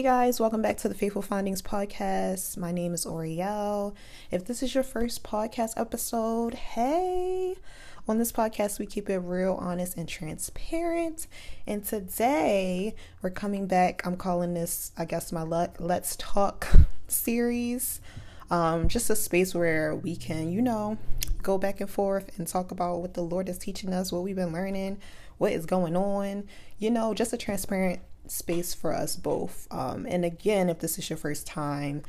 Hey guys, welcome back to the Faithful Findings podcast. My name is Oriell. If this is your first podcast episode, hey. On this podcast, we keep it real, honest, and transparent. And today, we're coming back. I'm calling this, I guess, my Let's Talk series. Um, just a space where we can, you know, go back and forth and talk about what the Lord is teaching us, what we've been learning, what is going on, you know, just a transparent space for us both. Um, and again, if this is your first time,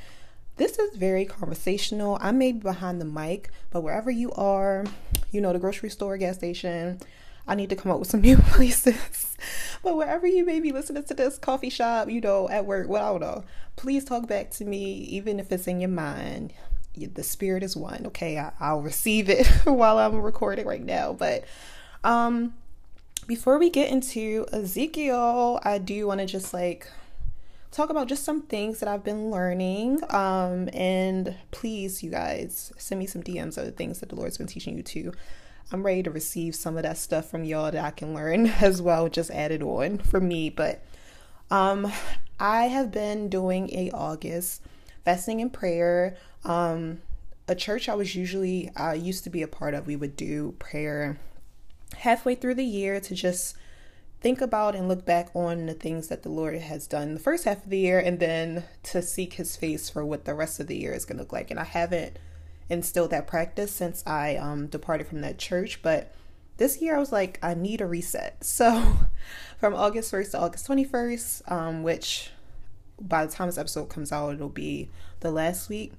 this is very conversational. I may be behind the mic, but wherever you are, you know, the grocery store, gas station, I need to come up with some new places. but wherever you may be listening to this, coffee shop, you know, at work, well, I don't know, please talk back to me, even if it's in your mind. The spirit is one. Okay, I, will receive it while I'm recording right now. But um, before we get into Ezekiel, I do want to just like talk about just some things that I've been learning. Um, and please, you guys, send me some DMs of the things that the Lord's been teaching you too. I'm ready to receive some of that stuff from y'all that I can learn as well, just added on for me. But um, I have been doing a August fasting and prayer. Um, a church I was usually I used to be a part of, we would do prayer halfway through the year to just think about and look back on the things that the Lord has done the first half of the year and then to seek his face for what the rest of the year is going to look like. And I haven't instilled that practice since I um, departed from that church, but this year I was like, I need a reset. So from August 1st to August 21st, um, which by the time this episode comes out, it'll be the last week.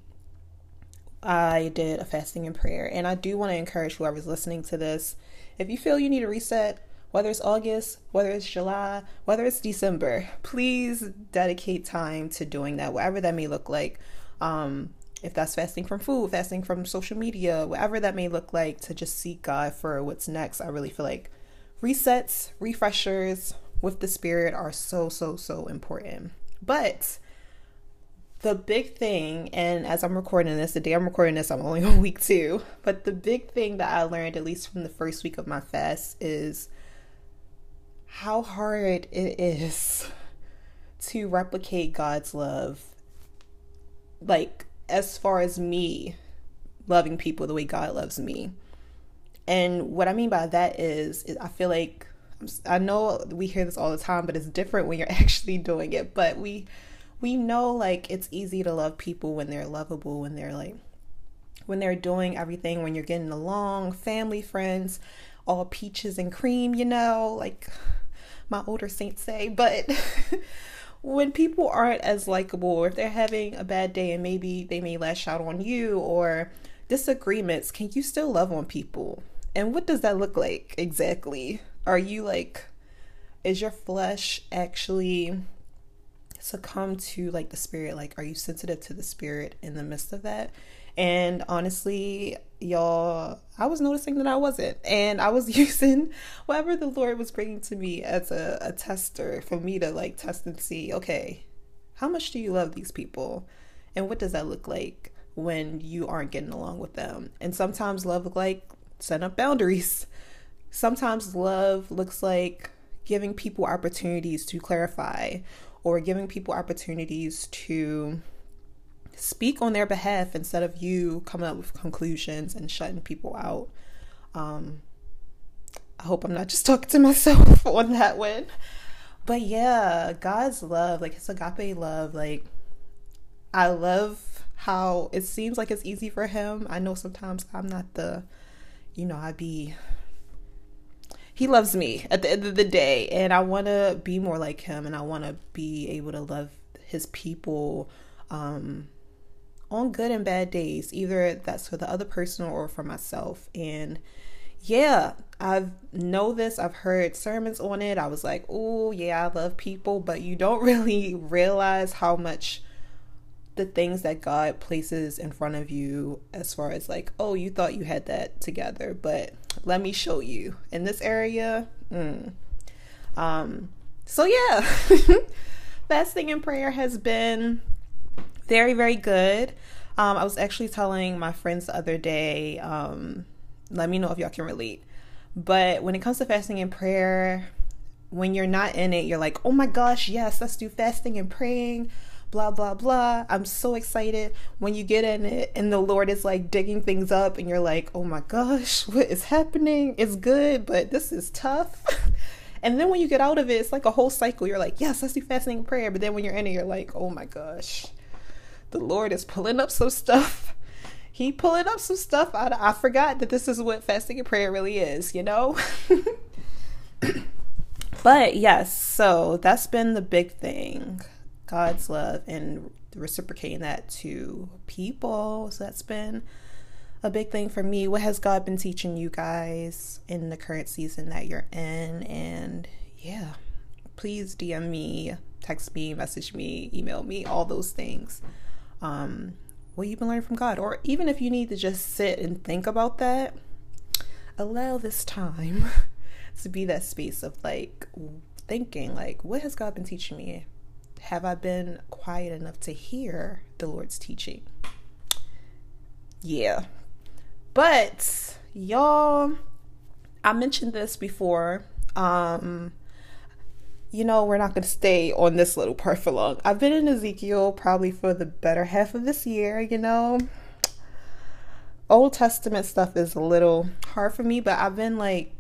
I did a fasting and prayer, and I do want to encourage whoever's listening to this if you feel you need a reset, whether it's August, whether it's July, whether it's December, please dedicate time to doing that, whatever that may look like. Um, if that's fasting from food, fasting from social media, whatever that may look like, to just seek God for what's next. I really feel like resets, refreshers with the Spirit are so, so, so important. But the big thing, and as I'm recording this, the day I'm recording this, I'm only on week two, but the big thing that I learned, at least from the first week of my fast, is how hard it is to replicate God's love. Like, as far as me loving people the way God loves me. And what I mean by that is, is I feel like I know we hear this all the time, but it's different when you're actually doing it. But we we know like it's easy to love people when they're lovable, when they're like when they're doing everything, when you're getting along, family, friends, all peaches and cream, you know, like my older saints say, but when people aren't as likable or if they're having a bad day and maybe they may lash out on you or disagreements, can you still love on people? And what does that look like exactly? Are you like, is your flesh actually succumb to like the spirit? Like, are you sensitive to the spirit in the midst of that? And honestly, y'all, I was noticing that I wasn't. And I was using whatever the Lord was bringing to me as a, a tester for me to like test and see, okay, how much do you love these people? And what does that look like when you aren't getting along with them? And sometimes love look like setting up boundaries. Sometimes love looks like giving people opportunities to clarify or giving people opportunities to speak on their behalf instead of you coming up with conclusions and shutting people out. Um, I hope I'm not just talking to myself on that one. But yeah, God's love, like his agape love, like I love how it seems like it's easy for him. I know sometimes I'm not the, you know, I'd be he loves me at the end of the day and i want to be more like him and i want to be able to love his people um, on good and bad days either that's for the other person or for myself. And yeah i know this i've heard sermons on it. I was like oh yeah i love people but you don't really realize how much the things that God places in front of you as far as like, oh, you thought you had that together, but let me show you in this area. Mm. Um, so yeah, fasting and prayer has been very, very good. Um, I was actually telling my friends the other day, um, let me know if y'all can relate. But when it comes to fasting and prayer, when you're not in it, you're like, oh my gosh, yes, let's do fasting and praying, blah, blah, blah. I'm so excited. When you get in it and the Lord is like digging things up and you're like, oh my gosh, what is happening? It's good, but this is tough. and then when you get out of it, it's like a whole cycle. You're like, yes, let's do fasting and prayer. But then when you're in it, you're like, oh my gosh, the Lord is pulling up some stuff. He pulling up some stuff. I, I forgot that this is what fasting and prayer really is, you know? But yes, so that's been the big thing God's love and reciprocating that to people. So that's been a big thing for me. What has God been teaching you guys in the current season that you're in? And yeah, please DM me, text me, message me, email me, all those things. Um, what you've been learning from God, or even if you need to just sit and think about that, allow this time to be that space of like thinking like what has God been teaching me? Have I been quiet enough to hear the Lord's teaching? Yeah. But y'all I mentioned this before. Um you know, we're not going to stay on this little part for long. I've been in Ezekiel probably for the better half of this year, you know. Old Testament stuff is a little hard for me, but I've been like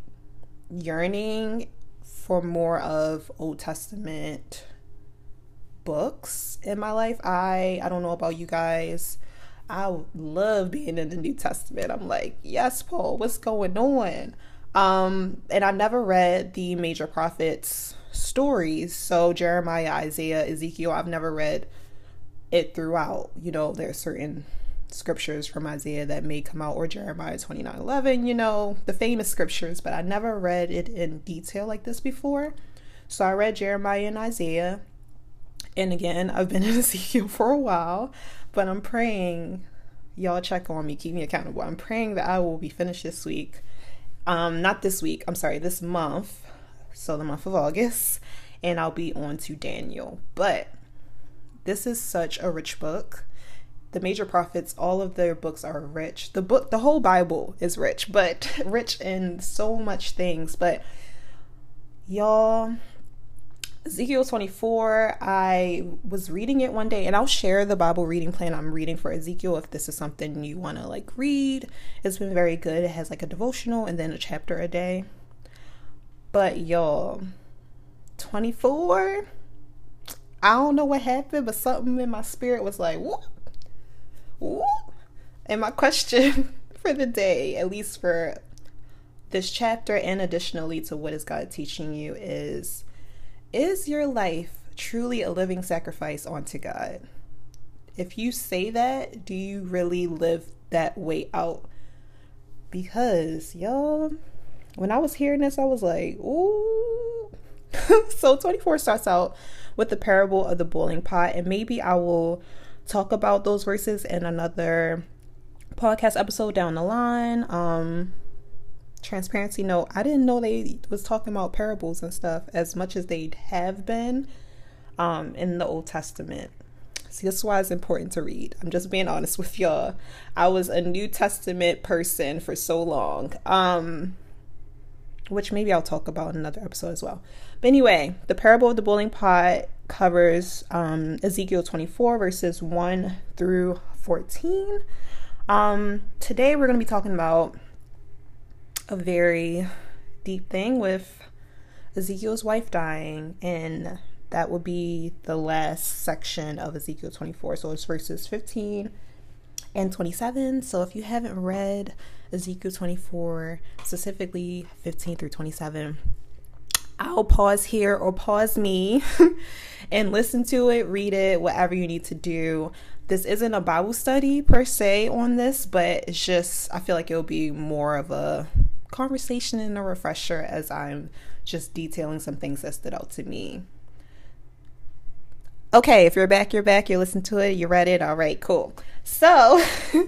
yearning for more of Old Testament books in my life. I I don't know about you guys. I love being in the New Testament. I'm like, yes, Paul, what's going on? Um, and I've never read the major prophets stories. So Jeremiah, Isaiah, Ezekiel, I've never read it throughout. You know, there's certain scriptures from Isaiah that may come out or Jeremiah 29 11, you know, the famous scriptures, but I never read it in detail like this before. So I read Jeremiah and Isaiah. And again, I've been in Ezekiel for a while, but I'm praying y'all check on me, keep me accountable. I'm praying that I will be finished this week. Um, not this week, I'm sorry, this month. So the month of August, and I'll be on to Daniel. But this is such a rich book the major prophets all of their books are rich the book the whole bible is rich but rich in so much things but y'all Ezekiel 24, I was reading it one day and I'll share the Bible reading plan I'm reading for Ezekiel if this is something you want to like read. It's been very good. It has like a devotional and then a chapter a day. But y'all, 24, I don't know what happened, but something in my spirit was like, what? And my question for the day, at least for this chapter and additionally to what is God teaching you, is Is your life truly a living sacrifice unto God? If you say that, do you really live that way out? Because, y'all, when I was hearing this, I was like, ooh. so 24 starts out with the parable of the boiling pot, and maybe I will talk about those verses in another podcast episode down the line. Um transparency note, I didn't know they was talking about parables and stuff as much as they have been um in the Old Testament. See, this is why it's important to read. I'm just being honest with y'all. I was a New Testament person for so long. Um which maybe I'll talk about in another episode as well. But anyway, the parable of the boiling pot covers um, Ezekiel 24, verses 1 through 14. Um, today, we're going to be talking about a very deep thing with Ezekiel's wife dying, and that would be the last section of Ezekiel 24. So it's verses 15 and 27. So if you haven't read Ezekiel 24, specifically 15 through 27, I'll pause here or pause me and listen to it, read it, whatever you need to do. This isn't a Bible study per se on this, but it's just, I feel like it'll be more of a conversation and a refresher as I'm just detailing some things that stood out to me. Okay, if you're back, you're back, you listen to it, you read it, all right, cool. So,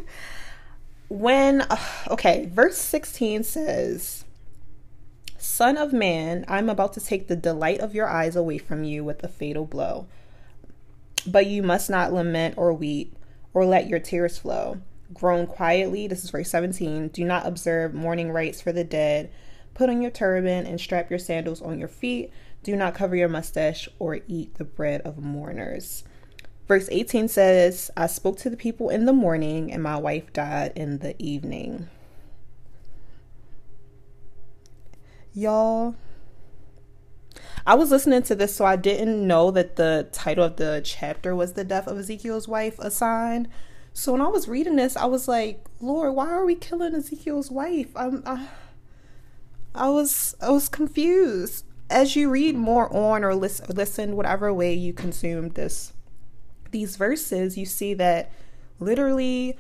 when, okay, verse 16 says, Son of man, I'm about to take the delight of your eyes away from you with a fatal blow. But you must not lament or weep or let your tears flow. Groan quietly, this is verse 17. Do not observe mourning rites for the dead. Put on your turban and strap your sandals on your feet. Do not cover your mustache or eat the bread of mourners. Verse 18 says, I spoke to the people in the morning, and my wife died in the evening. Y'all, I was listening to this, so I didn't know that the title of the chapter was The Death of Ezekiel's Wife, a sign. So when I was reading this, I was like, Lord, why are we killing Ezekiel's wife? I'm, I, I was, I was confused. As you read more on or listen, listen, whatever way you consume this, these verses, you see that literally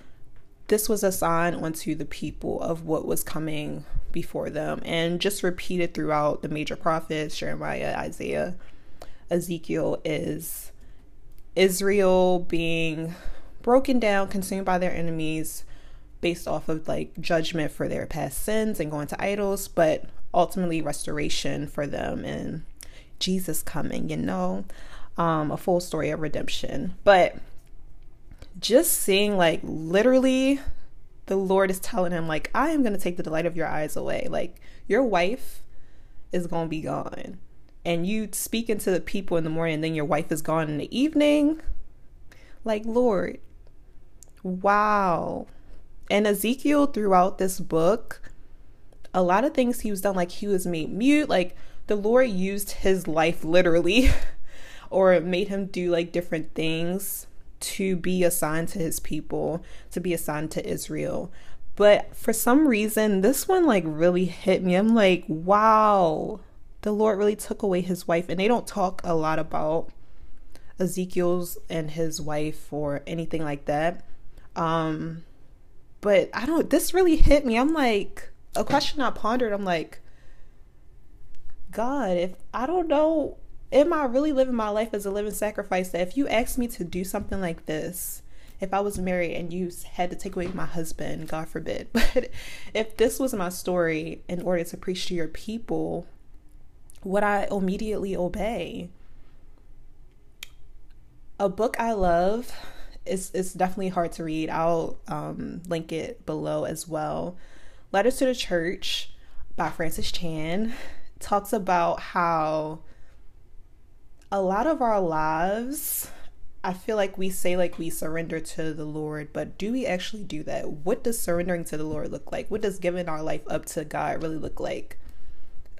this was a sign unto the people of what was coming before them and just repeated throughout the major prophets Jeremiah, Isaiah, Ezekiel is Israel being broken down, consumed by their enemies based off of like judgment for their past sins and going to idols, but ultimately restoration for them and Jesus coming, you know, um, a full story of redemption. But just seeing like literally the Lord is telling him, like, I am going to take the delight of your eyes away. Like, your wife is going to be gone. And you speaking to the people in the morning, and then your wife is gone in the evening. Like, Lord, wow. And Ezekiel, throughout this book, a lot of things he was done, like, he was made mute. Like, the Lord used his life literally, or made him do like different things to be assigned to his people, to be assigned to Israel. But for some reason, this one like really hit me. I'm like, wow, the Lord really took away his wife. And they don't talk a lot about Ezekiel's and his wife or anything like that. Um, but I don't, this really hit me. I'm like, a question I pondered, I'm like, God, if I don't know am I really living my life as a living sacrifice? That if you asked me to do something like this, if I was married and you had to take away my husband, God forbid, but if this was my story in order to preach to your people, would I immediately obey? A book I love is it's definitely hard to read. I'll um, link it below as well. Letters to the Church by Francis Chan talks about how a lot of our lives, I feel like we say like we surrender to the Lord, but do we actually do that? What does surrendering to the Lord look like? What does giving our life up to God really look like?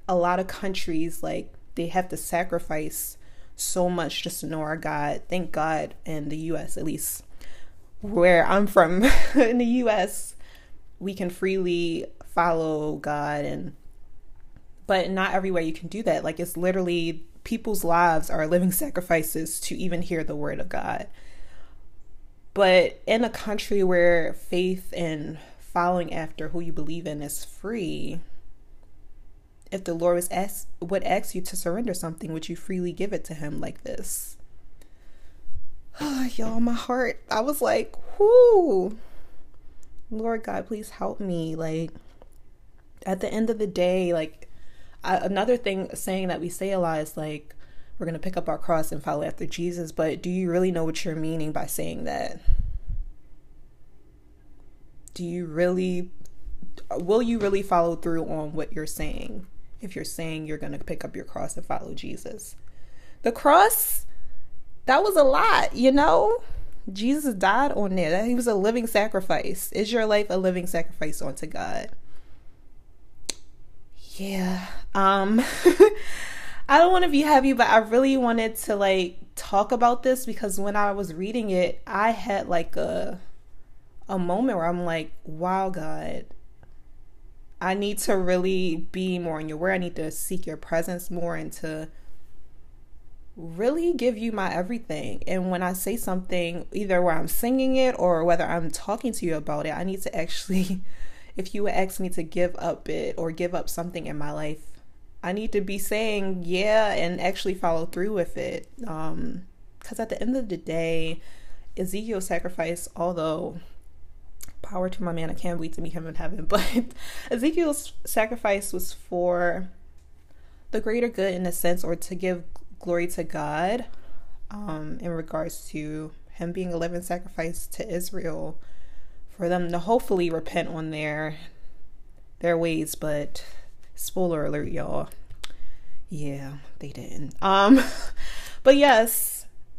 A lot of countries like they have to sacrifice so much just to know our God. Thank God in the US at least where I'm from in the US we can freely follow God and but not everywhere you can do that. Like it's literally people's lives are living sacrifices to even hear the word of God. But in a country where faith and following after who you believe in is free, if the Lord was asked, would ask you to surrender something, would you freely give it to Him like this? Oh, y'all, my heart, I was like, whoo, Lord God, please help me. Like, at the end of the day, like, another thing saying that we say a lot is like we're going to pick up our cross and follow after Jesus, but do you really know what you're meaning by saying that? Do you really will you really follow through on what you're saying if you're saying you're going to pick up your cross and follow Jesus? The cross that was a lot, you know? Jesus died on there. He was a living sacrifice. Is your life a living sacrifice unto God? yeah um i don't want to be heavy but i really wanted to like talk about this because when i was reading it i had like a a moment where i'm like wow god i need to really be more in your word i need to seek your presence more and to really give you my everything. And when I say something, either where I'm singing it or whether I'm talking to you about it, I need to actually if you would ask me to give up it or give up something in my life, I need to be saying yeah and actually follow through with it. Um, because at the end of the day, Ezekiel's sacrifice, although power to my man, I can't wait to meet him in heaven, but Ezekiel's sacrifice was for the greater good in a sense, or to give glory to God um, in regards to him being a living sacrifice to Israel for them to hopefully repent on their their ways, but spoiler alert, y'all. Yeah, they didn't. Um, but yes,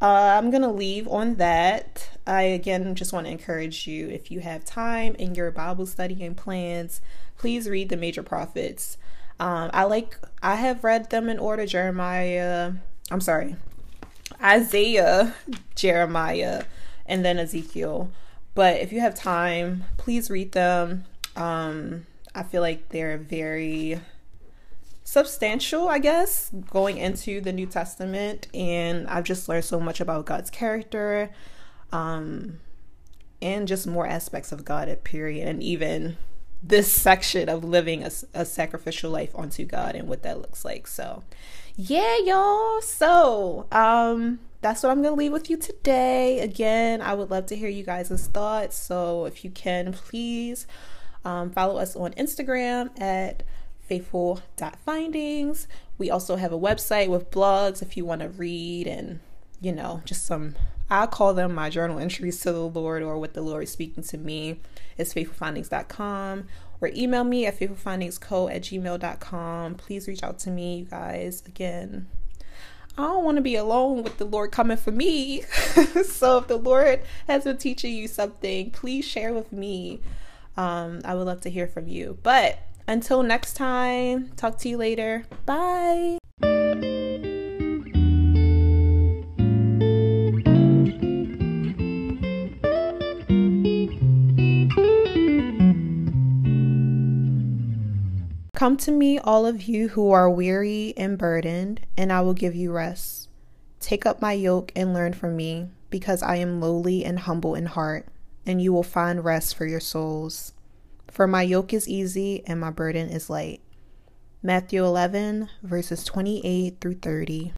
uh, I'm gonna leave on that. I again just want to encourage you if you have time in your Bible studying plans, please read the major prophets. Um, I like I have read them in order Jeremiah, I'm sorry, Isaiah, Jeremiah, and then Ezekiel. But if you have time, please read them. Um, I feel like they're very substantial, I guess, going into the New Testament. And I've just learned so much about God's character um, and just more aspects of God at period. And even this section of living a, a sacrificial life unto God and what that looks like. So, yeah, y'all. So, um, that's what I'm going to leave with you today. Again, I would love to hear you guys' thoughts. So, if you can, please um, follow us on Instagram at faithful.findings. We also have a website with blogs if you want to read and, you know, just some, I call them my journal entries to the Lord or what the Lord is speaking to me. It's faithfulfindings.com or email me at faithfulfindingsco at gmail.com. Please reach out to me, you guys. Again, I don't want to be alone with the Lord coming for me. so if the Lord has been teaching you something, please share with me. Um, I would love to hear from you. But until next time, talk to you later. Bye. Come to me, all of you who are weary and burdened, and I will give you rest. Take up my yoke and learn from me, because I am lowly and humble in heart, and you will find rest for your souls. For my yoke is easy and my burden is light. Matthew 11, verses 28 through 30.